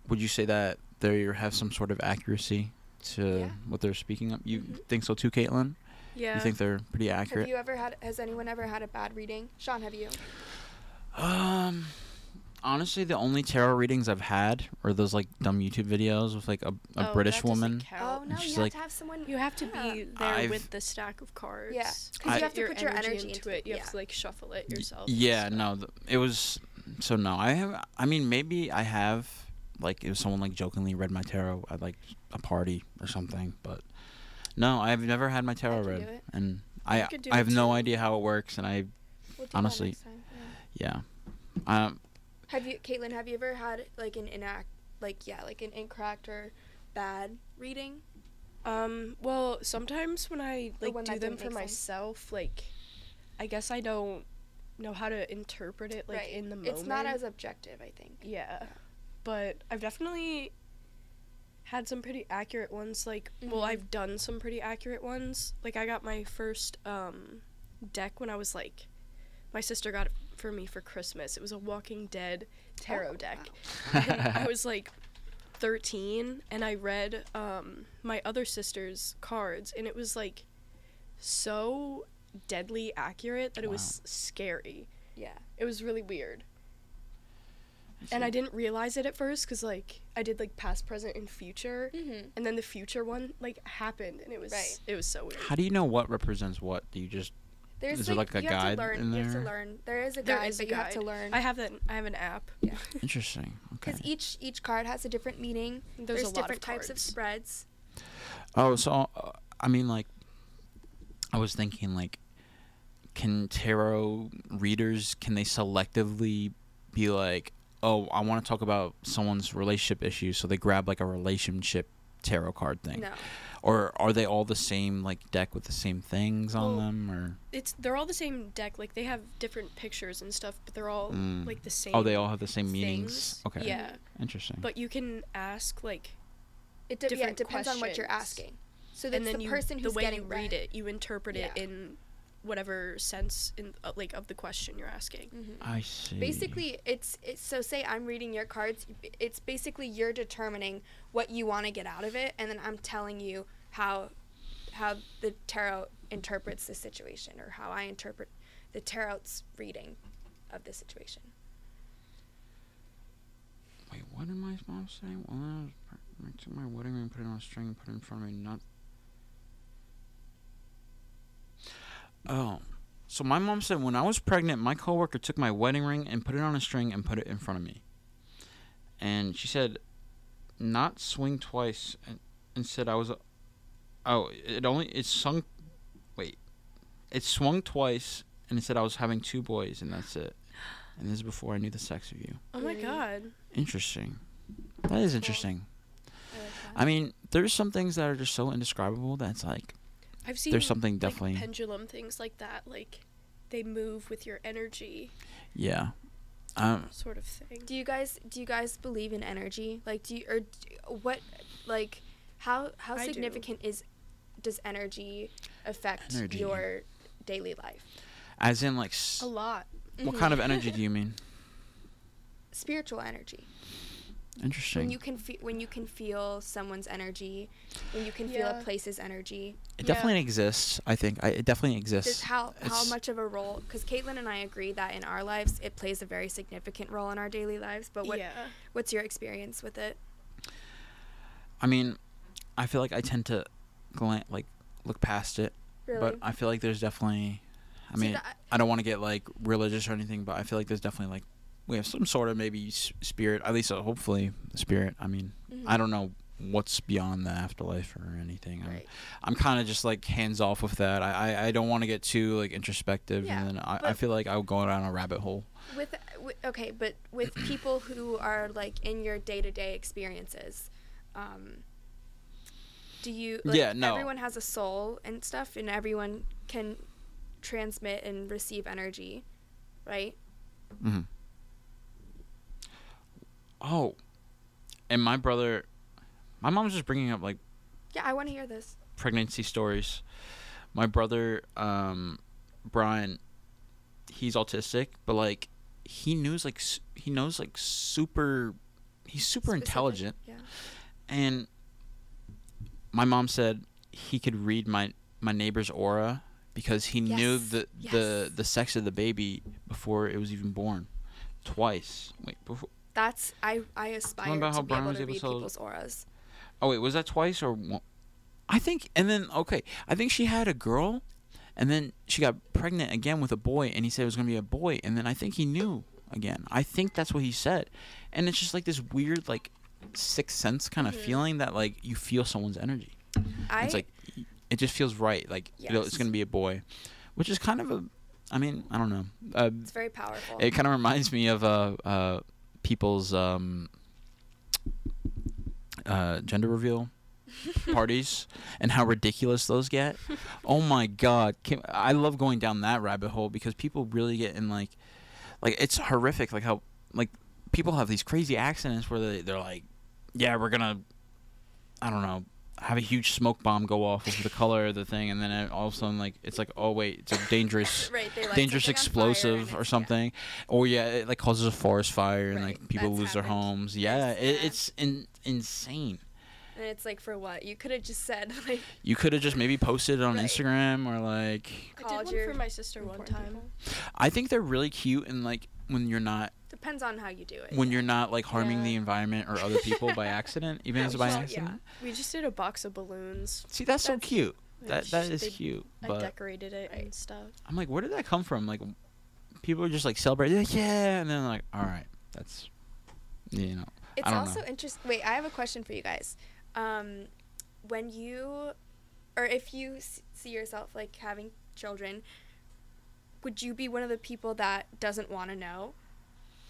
Would you say that they have some sort of accuracy to Yeah. what they're speaking of? You Mhm. think so too, Caitlin? Yeah. You think they're pretty accurate? Have accurate? you ever had has anyone ever had a bad reading? Sean, have you? Um, honestly, the only tarot readings I've had are those like dumb YouTube videos with like a, a Oh, British that doesn't woman. count. Oh no, you have like- to have someone You have to Yeah. be there I've- with the stack of cards. Yeah, because you have get to put your energy into it. You it, have to like shuffle it yourself. Yeah, stuff. no, th- it was so no. I have. I mean, maybe I have like if someone like jokingly read my tarot at like a party or something, but no, I've never had my tarot read, and I I it have no idea how it works, and I We'll do that Honestly, next time, yeah. yeah, um, Have you, Caitlin? Have you ever had like an inact, like yeah, like an incorrect or bad reading? Um. Well, sometimes when I like one do them for make sense? myself, like, I guess I don't know how to interpret it like in the moment. It's not as objective, I think. Yeah. But I've definitely had some pretty accurate ones. Like, well, Mhm. I've done some pretty accurate ones. Like, I got my first um, deck when I was like, my sister got it for me for Christmas. It was a Walking Dead tarot Oh, deck. wow. And *laughs* I *laughs* was like 13, and I read um, my other sister's cards, and it was like so deadly accurate that it was scary. Yeah. It was really weird and I didn't realize it at first because like I did like past, present, and future, Mm-hmm. and then the future one like happened, and it was Right. it was so weird. how do you know what represents what? Do you just There's Is there, like, a you have guide to learn. in You have to learn. There is a There guide, is a but you have to learn. I have that. I have an app. yeah. *laughs* interesting? Okay. Because each each card has a different meaning. There's, a lot different of types of spreads. Oh, so uh, I mean, like, I was thinking, like, can tarot readers can they selectively be like, oh, I want to talk about someone's relationship issues, so they grab like a relationship tarot card thing, No. or are they all the same like deck with the same things on Well, them, or It's they're all the same deck. Like they have different pictures and stuff, but they're all Mm. like the same. oh, they all have the same meanings? Okay, Yeah, interesting. but you can ask like, It, de- yeah, it different depends on what you're asking. So that's and then the you person the who's way getting you read read. it, you interpret it in whatever sense in uh, like of the question you're asking. Mhm. I see. Basically, it's, it's so say I'm reading your cards. It's basically you're determining what you want to get out of it, and then I'm telling you how how the tarot interprets the situation or how I interpret the tarot's reading of the situation. Wait, what did my mom say? Well, I, was pre- took my wedding ring, put it on a string, put it in front of me. Not. Oh, so my mom said when I was pregnant, my coworker took my wedding ring and put it on a string and put it in front of me. And she said, not swing twice, and, and said I was. A, oh, it only it swung. Wait, it swung twice, and it said I was having two boys, and that's it. And this is before I knew the sex of you. Oh my god. Interesting. That is interesting. I like that. I mean, there's some things that are just so indescribable that's like I've seen there's something like, definitely pendulum things like that, like they move with your energy yeah. Um sort of thing. Do you guys do you guys believe in energy? Like do you or d- what like how how I do. significant is does energy affect Energy. your daily life? as in like s- A lot. what kind of energy do you mean? *laughs* Spiritual energy. Interesting. When you can fe- when you can feel someone's energy, when you can feel a place's energy. it Yeah. definitely exists, I think. I, it definitely exists. how how It's- much of a role? Because Caitlin and I agree that in our lives it plays a very significant role in our daily lives. But what yeah. what's your experience with it? I mean, I feel like I tend to glan- like look past it, Really? but I feel like there's definitely I See, mean, that- I don't want to get like religious or anything, but I feel like there's definitely like we have some sort of maybe spirit, at least uh, hopefully spirit. I mean, Mhm. I don't know what's beyond the afterlife or anything. I'm, I'm kind of just like hands off with that. I, I, I don't want to get too like introspective, Yeah, and then I, I feel like I'll go down a rabbit hole. with, with okay but with *clears throat* people who are like in your day-to-day experiences um do you like, Yeah, no. everyone has a soul and stuff and everyone can transmit and receive energy right hmm Oh, and my brother, my mom's just bringing up like yeah i want to hear this pregnancy stories. My brother, um, Brian, he's autistic, but like he knows like he knows like super. He's super Specific, intelligent, yeah and my mom said he could read my my neighbor's aura because he knew Yes, the the yes. the sex of the baby before it was even born, twice. Wait, before. That's i i aspire to how be able to read people's auras Oh wait, was that twice or one? I think, and then okay, I think she had a girl, and then she got pregnant again with a boy, and he said it was gonna be a boy, and then I think he knew again. I think that's what he said, and it's just like this weird like sixth sense kind of Mhm. feeling that like you feel someone's energy. i it's like it just feels right, like you know, it's gonna be a boy, which is kind of a. I mean, I don't know. Uh, it's very powerful it kind of reminds me of uh, uh, people's um, uh, gender reveal *laughs* parties and how ridiculous those get. Oh my god, Can, I love going down that rabbit hole because people really get in like, like it's horrific. Like how like people have these crazy accidents where they they're like, yeah, we're gonna, I don't know. Have a huge smoke bomb go off over the color of the thing, and then it, all of a sudden, like it's like, oh wait, it's a dangerous *laughs* right dangerous something on fire and explosive it's- or yeah. something or yeah it like causes a forest fire and Right, like people that's lose their homes yeah Yes, it, yeah. it's in, insane and it's like for what you could have just said *laughs* like you could have just maybe posted it on Right. instagram or like I did one your for my sister one time. people. i think they're really cute and like when you're not depends on how you do it when you're not like harming the environment or other people by *laughs* accident even if it's by Well, yeah. accident We just did a box of balloons. see that's, so cute We that that just- is they- cute I but decorated it Right. and stuff. i'm like where did that come from like people are just like celebrating like, yeah and then like all right that's you know It's I don't also interesting. Wait, I have a question for you guys. Um, when you, or if you see yourself like having children, would you be one of the people that doesn't want to know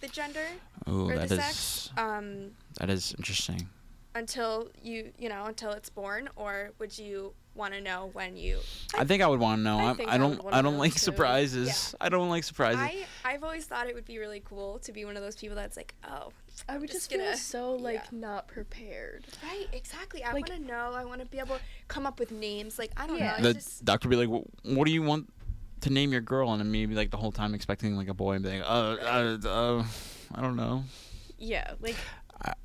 the gender oh or that the is sex um, that is interesting until you, you know, until it's born, or would you want to know when you? I think I would want to know. I I'm, I I don't. I don't like too. surprises. I don't like surprises. I I've always thought it would be really cool to be one of those people that's like, oh, I would just just, feel gonna- so like yeah. not prepared. right, exactly. I Like- want to know. I want to be able to come up with names. Like I don't Yeah. know. the just, doctor be like, "Wh- "What do you want to name your girl?" And then maybe like the whole time expecting like a boy and be like, "Uh, uh, uh I don't know." Yeah, like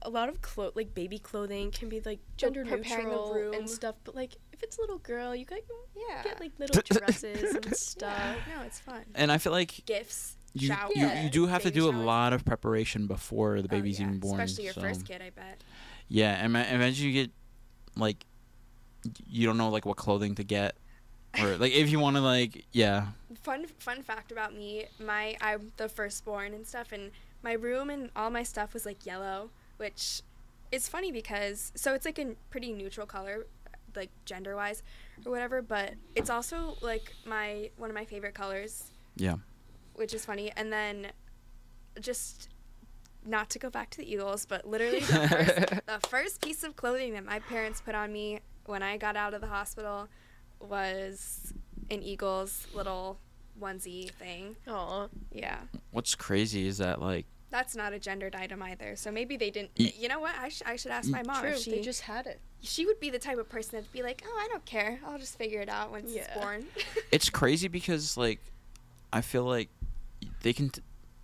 a lot of clo- like baby clothing can be like gender preparing the neutral and stuff, but like if it's a little girl, you can Yeah. get like little *laughs* dresses and stuff. no, it's fun. And I feel like Gifts, you showers, you, you do have to baby do a lot of preparation before the Oh, baby's yeah, even born. Especially your so- first kid, I bet. Yeah, and imagine you get like you don't know like what clothing to get, or like if you want to like yeah. Fun fun fact about me, my I'm the firstborn and stuff, and my room and all my stuff was like yellow, which is funny because so it's like a pretty neutral color, like gender wise or whatever, but it's also like my one of my favorite colors, Yeah. which is funny. And then just not to go back to the Eagles, but literally the first, *laughs* the first piece of clothing that my parents put on me when I got out of the hospital was an Eagles little onesie thing. Oh, Yeah. What's crazy is that like That's not a gendered item either. So maybe they didn't. Ye- You know what? I, sh- I should ask my mom. True, if she, they just had it. she would be the type of person that'd be like, oh, I don't care. I'll just figure it out once Yeah. it's born. *laughs* it's crazy because like I feel like they can t-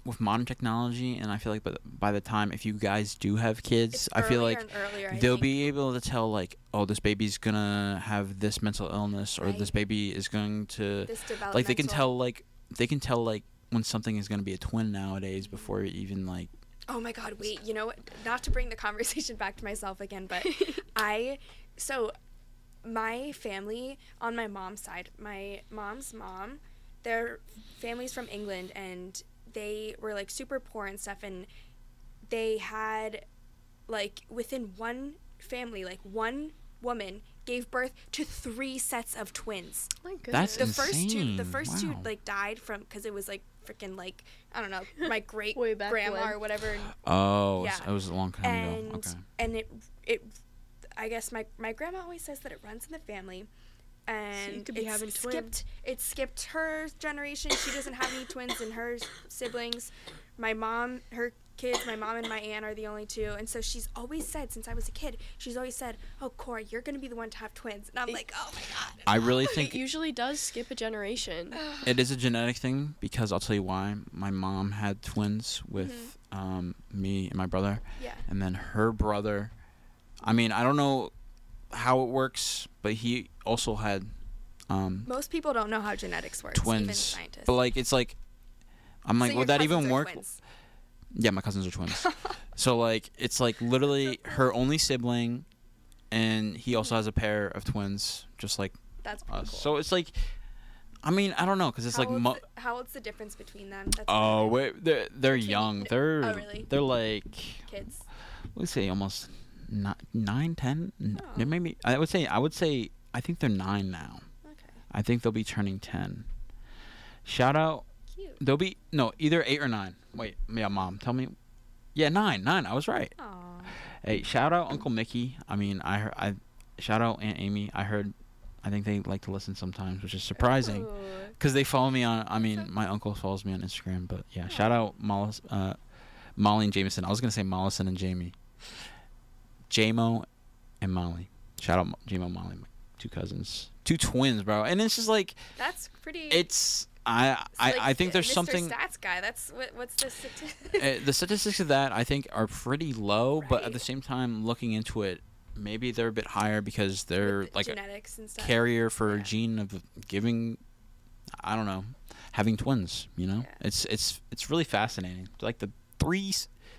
with modern technology, and I feel like by the, by the time if you guys do have kids, It's I feel earlier like and earlier, I they'll think. be able to tell like oh this baby's gonna have this mental illness or this baby is going to this like they can tell like they can tell like when something is gonna be a twin nowadays before it even like Oh my god, wait, you know what? Not to bring the *laughs* conversation back to myself again, but *laughs* I so my family on my mom's side, my mom's mom, their family's from England and they were like super poor and stuff and they had like within one family, like one woman gave birth to three sets of twins. My goodness. That's The first two, the Insane. first two like died from because it was like freaking like I don't know, *laughs* my great Way back grandma when. or whatever. and *gasps* oh it was- Yeah. it was a long time and ago okay and it it I guess my my grandma always says that it runs in the family. And could be it's having skipped twins. it skipped her generation. She doesn't have any twins and her siblings. My mom, her kids, my mom and my aunt are the only two. And so she's always said since I was a kid, she's always said, "Oh, Cora, you're going to be the one to have twins." And I'm like, "Oh my god." I really think it usually does skip a generation. *sighs* It is a genetic thing because I'll tell you why. My mom had twins with um, me and my brother, Yeah. and then her brother. I mean, I don't know how it works, but he also had um, Most people don't know how genetics works, even twins. scientists. But like, it's like, I'm like, So would that even work? twins. Yeah, my cousins are twins. *laughs* so like, it's like literally her only sibling, and he also has a pair of twins, just like That's pretty us. cool. So it's like, I mean, I don't know, cause it's how like. old's Mo- the, how old's the difference between them? That's Oh wait, they're they're young. They're oh, really? they're like kids. let's say almost ni- nine, ten. Oh. Maybe I would say I would say I think they're nine now. Okay. I think they'll be turning ten. Shout out, Cute. they'll be no either eight or nine. Wait, yeah, mom, tell me. Yeah, nine, nine. I was right. Aw. Hey, shout out Uncle Mickey. I mean, I heard I shout out Aunt Amy. I heard. I think they like to listen sometimes, which is surprising. Because they follow me on. I mean, my uncle follows me on Instagram. But yeah, shout out Mollis, uh, Molly and Jameson. I was gonna say Mollison and Jamie. JMO and Molly. Shout out Mo- JMO, Molly, my two cousins, two twins, bro. And it's just like That's pretty. it's. I it's I, like I think there's Mr. something. Stats guy. That's what, what's the statistic? uh, the statistics of that I think are pretty low, but at the same time, looking into it, maybe they're a bit higher because they're With the like a genetics and stuff. carrier for a gene of giving I don't know having twins you know Yeah. it's it's it's really fascinating like the three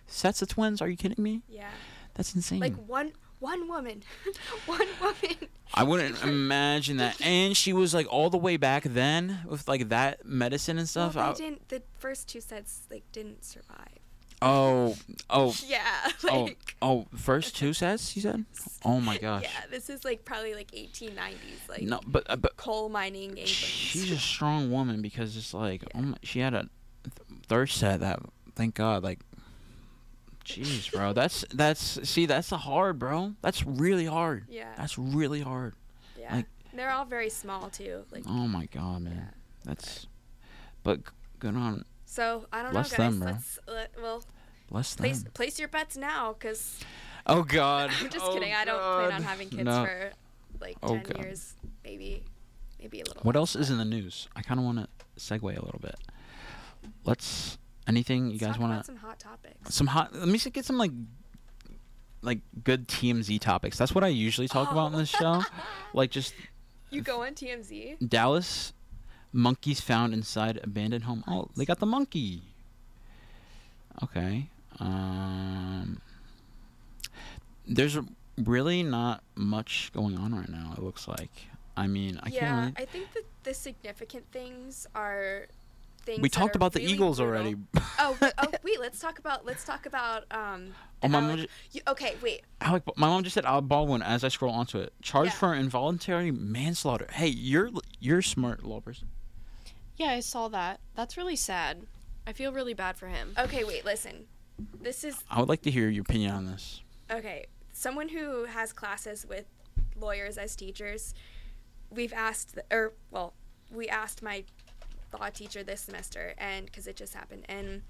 sets of twins are you kidding me Yeah. That's insane Like one one woman, *laughs* one woman. I wouldn't imagine that and she was like all the way back then with like that medicine and Well, stuff they I- didn't. The first two sets like didn't survive. oh oh *laughs* Yeah. oh Like. oh first two sets you said *laughs* oh my gosh Yeah, this is like probably like 1890s, like no but uh, but coal mining England. she's a strong woman because it's like oh my, she had a th- third set that thank god like jeez bro that's that's see that's hard bro that's really hard yeah, that's really hard yeah. like- They're all very small too. Like oh my god man Yeah. that's but good on so, I don't Bless know, guys. them, bro. Let's let, well bless place them place your bets now, cause oh god *laughs* I'm just Oh, kidding. I don't plan on having kids No. for like Oh, 10 God. years, maybe, maybe a little. what else is in the news i kind of want to segue a little bit let's anything you let's guys want to some hot topics? some hot let me get some like like good TMZ topics. That's what I usually talk about in this show. *laughs* Like just You go on TMZ? Dallas monkeys found inside abandoned home. Oh, they got the monkey. Okay. Um There's really not much going on right now, it looks like. I mean, I yeah, can't really I think that the significant things are things. We that talked are about the Eagles brutal. already. oh, wait- *laughs* oh, wait. Let's talk about. Let's talk about. Um. Oh, the my mom Alec- ju- you, okay, wait. Alec, my mom just said Alec Baldwin as I scroll onto it. Charged Yeah. for involuntary manslaughter. Hey, you're you're smart law person. Yeah, I saw that. That's really sad. I feel really bad for him. Okay, wait. Listen. This is I would like to hear your opinion on this. okay. Someone who has classes with lawyers as teachers, we've asked, th- or well, we asked my law teacher this semester, and because it just happened, and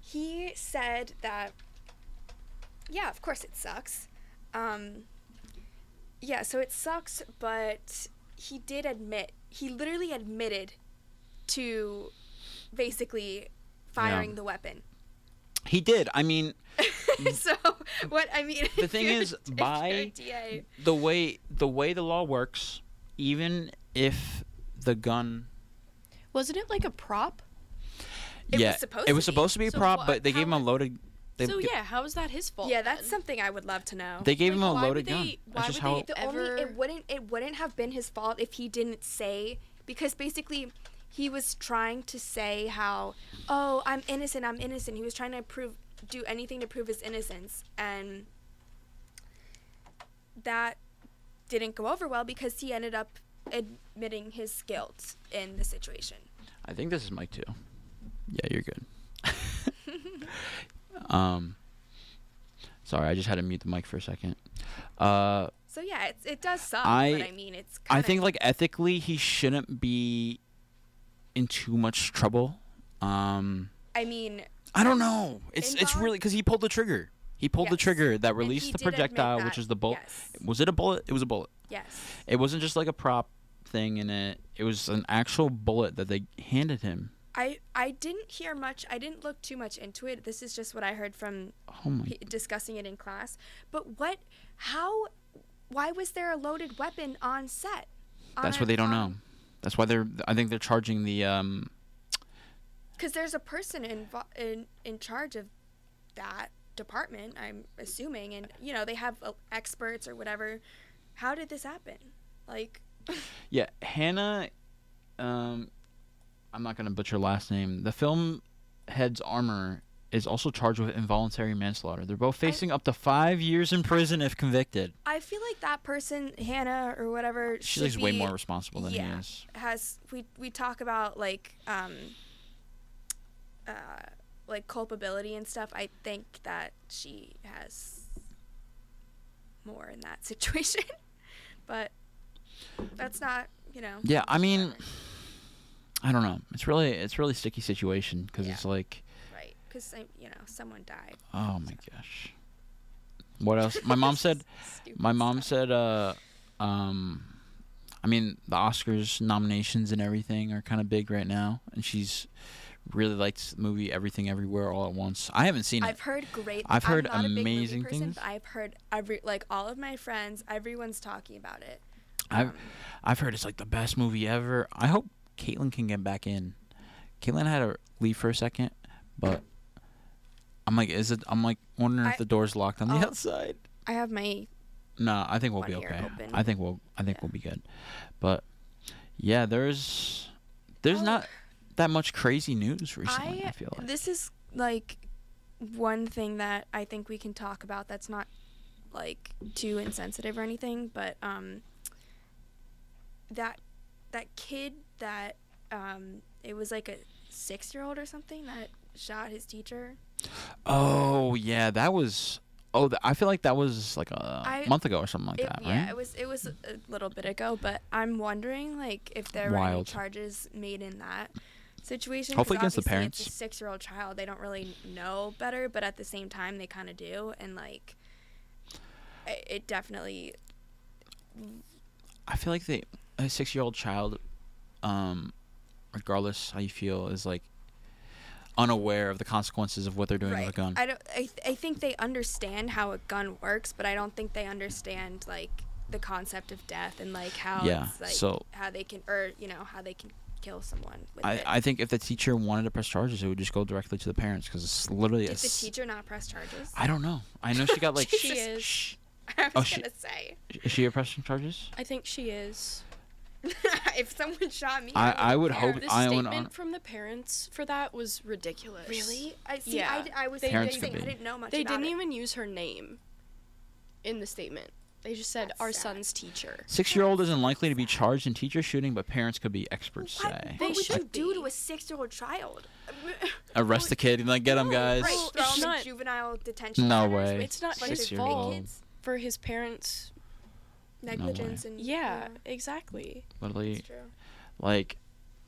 he said that, yeah, of course it sucks. Um, yeah, so it sucks, but he did admit, he literally admitted to basically firing the weapon. He did. I mean, *laughs* so what I mean, The thing *laughs* is, by- the way the way the law works, even if the gun Wasn't it like a prop? It was yeah, supposed it to was be. supposed to be a So prop, what- but they gave him a would- loaded. They, so g- yeah, how is that his fault? yeah, that's then? something I would love to know. they gave him a why would loaded they- gun. why That's just would how. they- the ever- only it wouldn't it wouldn't have been his fault if he didn't say because basically he was trying to say how oh I'm innocent I'm innocent he was trying to prove do anything to prove his innocence and that didn't go over well because he ended up admitting his guilt in the situation. I think this is Mike too. Yeah, you're good. *laughs* *laughs* um, sorry, I just had to mute the mic for a second. Uh, So yeah, it it does suck, I- but I mean it's. I kinda- think like ethically, he shouldn't be in too much trouble. Um, I mean I don't know. It's it's really because he pulled the trigger. He pulled the trigger that released the projectile, which is the bullet. yes. Was it a bullet? It was a bullet. yes. It wasn't just like a prop thing in it. It was an actual bullet that they handed him. I I didn't hear much. I didn't look too much into it. This is just what I heard from Oh p- discussing it in class. But what? How? Why was there a loaded weapon on set? That's what they don't know. That's why they're. I think they're charging the um. Because there's a person invo- in in charge of that department. I'm assuming, and you know they have uh, experts or whatever. How did this happen? Like, *laughs* Yeah, Hannah. Um, I'm not gonna butcher last name. The film head's armorer is also charged with involuntary manslaughter. They're both facing up to five years in prison if convicted. I feel like that person, Hannah or whatever, She's way more responsible than yeah. he is. has we we talk about like um uh like culpability and stuff i think that she has more in that *laughs* situation but that's not you know Yeah, I mean, I don't know. It's really it's really sticky situation because Yeah. it's like, right because you know someone died oh my gosh. What else? My mom *laughs* said. My mom stuff. said, uh, um, I mean, the Oscars nominations and everything are kind of big right now, and she's really likes the movie Everything Everywhere All at Once. I haven't seen it. I've heard great. I've heard I'm not a big movie amazing person, things. I've heard every like all of my friends, everyone's talking about it. I've I've heard it's like the best movie ever. I hope Caitlin can get back in. Caitlin had to leave for a second, but I'm like, is it? I'm like wondering I- if the door's locked on the I'll- outside. I have my No, I think we'll be okay. open. I think we'll I think Yeah. we'll be good. But yeah, there's there's Oh. not that much crazy news recently, I, I, feel like. this is like one thing that I think we can talk about that's not like too insensitive or anything, but um that that kid that um it was like a 6-year-old or something that shot his teacher. oh, yeah, that was Oh, th- I feel like that was like a I- month ago or something like It- that, yeah, right? it was it was a little bit ago, but I'm wondering like if there were any charges made in that situation. Hopefully against the parents. It's a six-year-old child; they don't really know better, but at the same time, they kind of do, and like, it, it definitely. I feel like the a six year old child, um, regardless how you feel, is like unaware of the consequences of what they're doing right. with a gun. I don't. I, th- I think they understand how a gun works, but I don't think they understand like the concept of death and like how Yeah, like so- how they can or you know how they can kill someone with I, it. I think if the teacher wanted to press charges, it would just go directly to the parents because it's literally a Did the s- teacher not press charges? I don't know. I know she got like. *laughs* She is. Shh. I was Oh, she- gonna say Is she pressing charges? I think she is. *laughs* if someone shot me, I- I would care. hope- The I own statement on- from the parents for that was ridiculous. Really? I see. Yeah. I, d- I was They- Parents saying could I didn't know much They about didn't it. even use her name in the statement. They just said That's our sad. son's teacher. Six-year-old isn't likely to be charged in teacher shooting, but parents could be experts What, say. They what would you should do to a six-year-old child? *laughs* Arrest the kid and like get him, guys. Right, throw it's him in juvenile detention. No way. It's not a his fault. For his parents. Negligence and Yeah, exactly. Literally, That's true. like,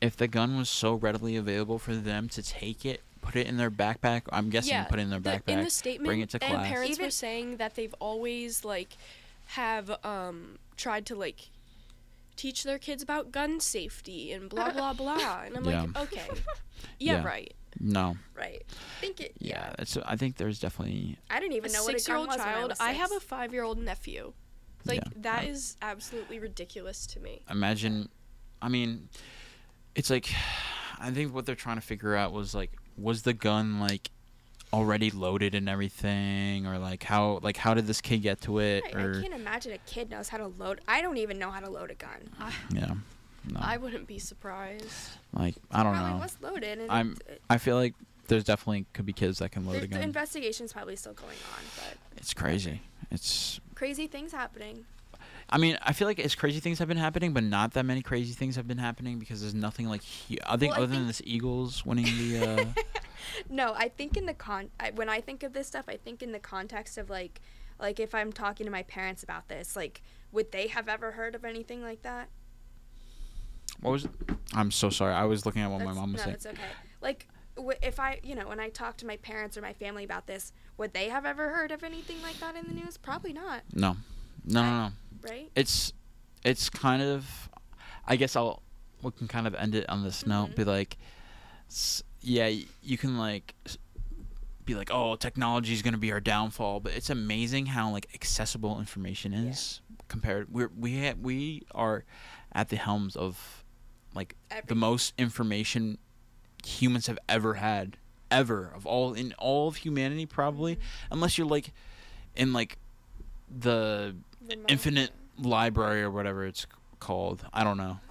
if the gun was so readily available for them to take it, put it in their backpack. I'm guessing yeah, put it in their the- backpack. in the statement, bring it to and class. parents were saying that they've always like have um tried to like teach their kids about gun safety and blah blah *laughs* blah. And I'm like, okay, *laughs* yeah, Yeah. right. no. Right. think it. Yeah, Yeah. that's. I think there's definitely. I didn't A even know what a gun six-year-old was when I child. I have a five-year-old nephew. Like Yeah. that is absolutely ridiculous to me. imagine i mean it's like i think what they're trying to figure out was like was the gun like already loaded and everything or like how like how did this kid get to it I, I can't imagine a kid knows how to load. I don't even know how to load a gun. yeah no I wouldn't be surprised. like i don't Probably know was loaded. And I'm- it, i feel like there's definitely could be kids that can load the, a the gun investigation's probably still going on, but it's crazy it's crazy things happening. I mean, I feel like it's crazy things have been happening, but not that many crazy things have been happening because there's nothing like. He- I think Well, I other than this Eagles winning the. Uh, *laughs* No, I think in the con I, when I think of this stuff, I think in the context of like like if I'm talking to my parents about this, like would they have ever heard of anything like that? what was? It? I'm so sorry. I was looking at what my That's- mom was no, saying. it's okay. Like w- if I, you know, when I talk to my parents or my family about this, would they have ever heard of anything like that in the news? Probably not, No, no, I- no, no. right? It's, it's kind of. I guess I'll. We can kind of end it on this note. Mhm. Be like, yeah, you can like. Be like, oh, technology is gonna be our downfall, but it's amazing how like accessible information Yeah. is compared. We're we ha- we are at the helms of like the most information humans have ever had ever of all in all of humanity probably Mm-hmm. unless you're like in like the Remote- infinite library or whatever it's called. I don't know. *laughs*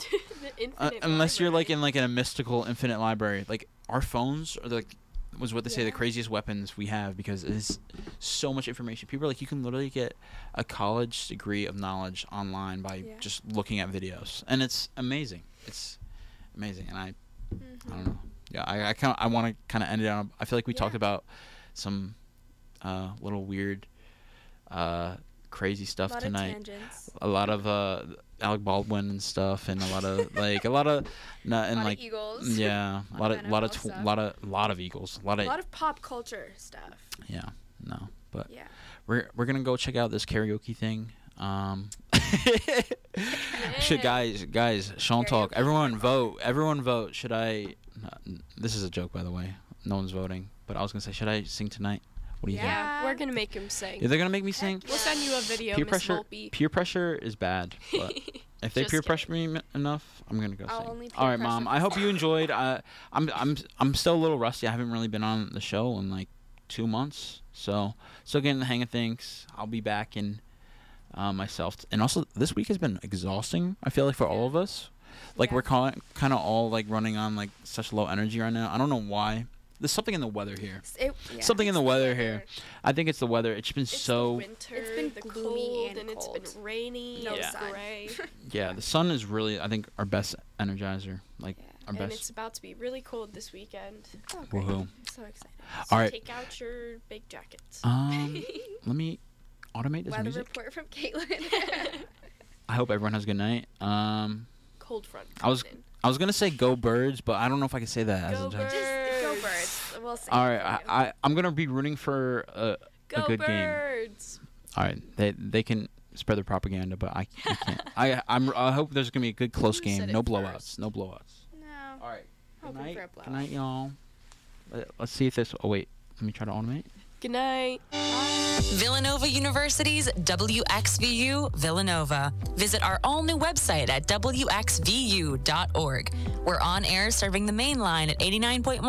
Uh, unless you're like in like in a mystical infinite library like our phones are like was what they say the craziest weapons we have because it's so much information. People are like you can literally get a college degree of knowledge online by Yeah. just looking at videos. And it's amazing. It's amazing. And i Mhm. I don't know. Yeah, I, I kind of I want to kind of end it on. I feel like we talked about some uh, little weird, uh, crazy A stuff lot tonight. tangents. A lot of uh, Alec Baldwin and stuff, and a lot of *laughs* like a lot of and like Eagles. yeah, *laughs* a lot of of lot of tw- lot of lot of Eagles, a lot of A lot of pop culture stuff. yeah, no, but Yeah. we're we're gonna go check out this karaoke thing. Um, *laughs* should guys guys Sean talk. Everyone vote. Everyone vote. Should I? No, n- this is a joke, by the way. No one's voting. But I was gonna say, should I sing tonight? What do you Yeah. Yeah, we're gonna make him sing. think? Are they gonna make me sing? We'll send you a video, Peer Miss pressure. Volpe. Peer pressure is bad. But *laughs* if they Just peer kidding. pressure me m- enough, I'm gonna go I'll sing. only peer All right, mom. I hope you enjoyed. Uh, I'm I'm I'm still a little rusty. I haven't really been on the show in like two months, so still getting the hang of things. I'll be back in uh, myself, and also this week has been exhausting. I feel like for all of us, like Yeah. we're kind of all like running on like such low energy right now. I don't know why. There's something in the weather here. It- yeah. Something in the It's weather here. I think it's the weather. It's been It's so the winter, It's been the gloomy cold, and and, it's cold. been rainy, No and sun. *laughs* yeah. The sun is really I think our best energizer. Like Yeah. our and best. And it's about to be really cold this weekend. Oh, great. Woohoo. I'm so excited. So All right. take out your big jackets. Um, *laughs* let me automate this Weather music. report from Caitlin. *laughs* I hope everyone has a good night. Um, Cold front. I was in. I was gonna say go birds, but I don't know if I can say that Go as a joke. birds. Just go birds. We'll see. All right, I, I I'm gonna be rooting for a, Go a good game. birds. All right, they they can spread their propaganda, but I, I can't. *laughs* I I'm I hope there's gonna be a good close You game. No blowouts. first. No blowouts. No. All right. Good night. for a Good night, y'all. Let- Let's see if this. Oh wait, let me try to automate. Good night. Villanova University's WXVU Villanova. Visit our all new website at WXVU.org. We're on air serving the main line at 89.1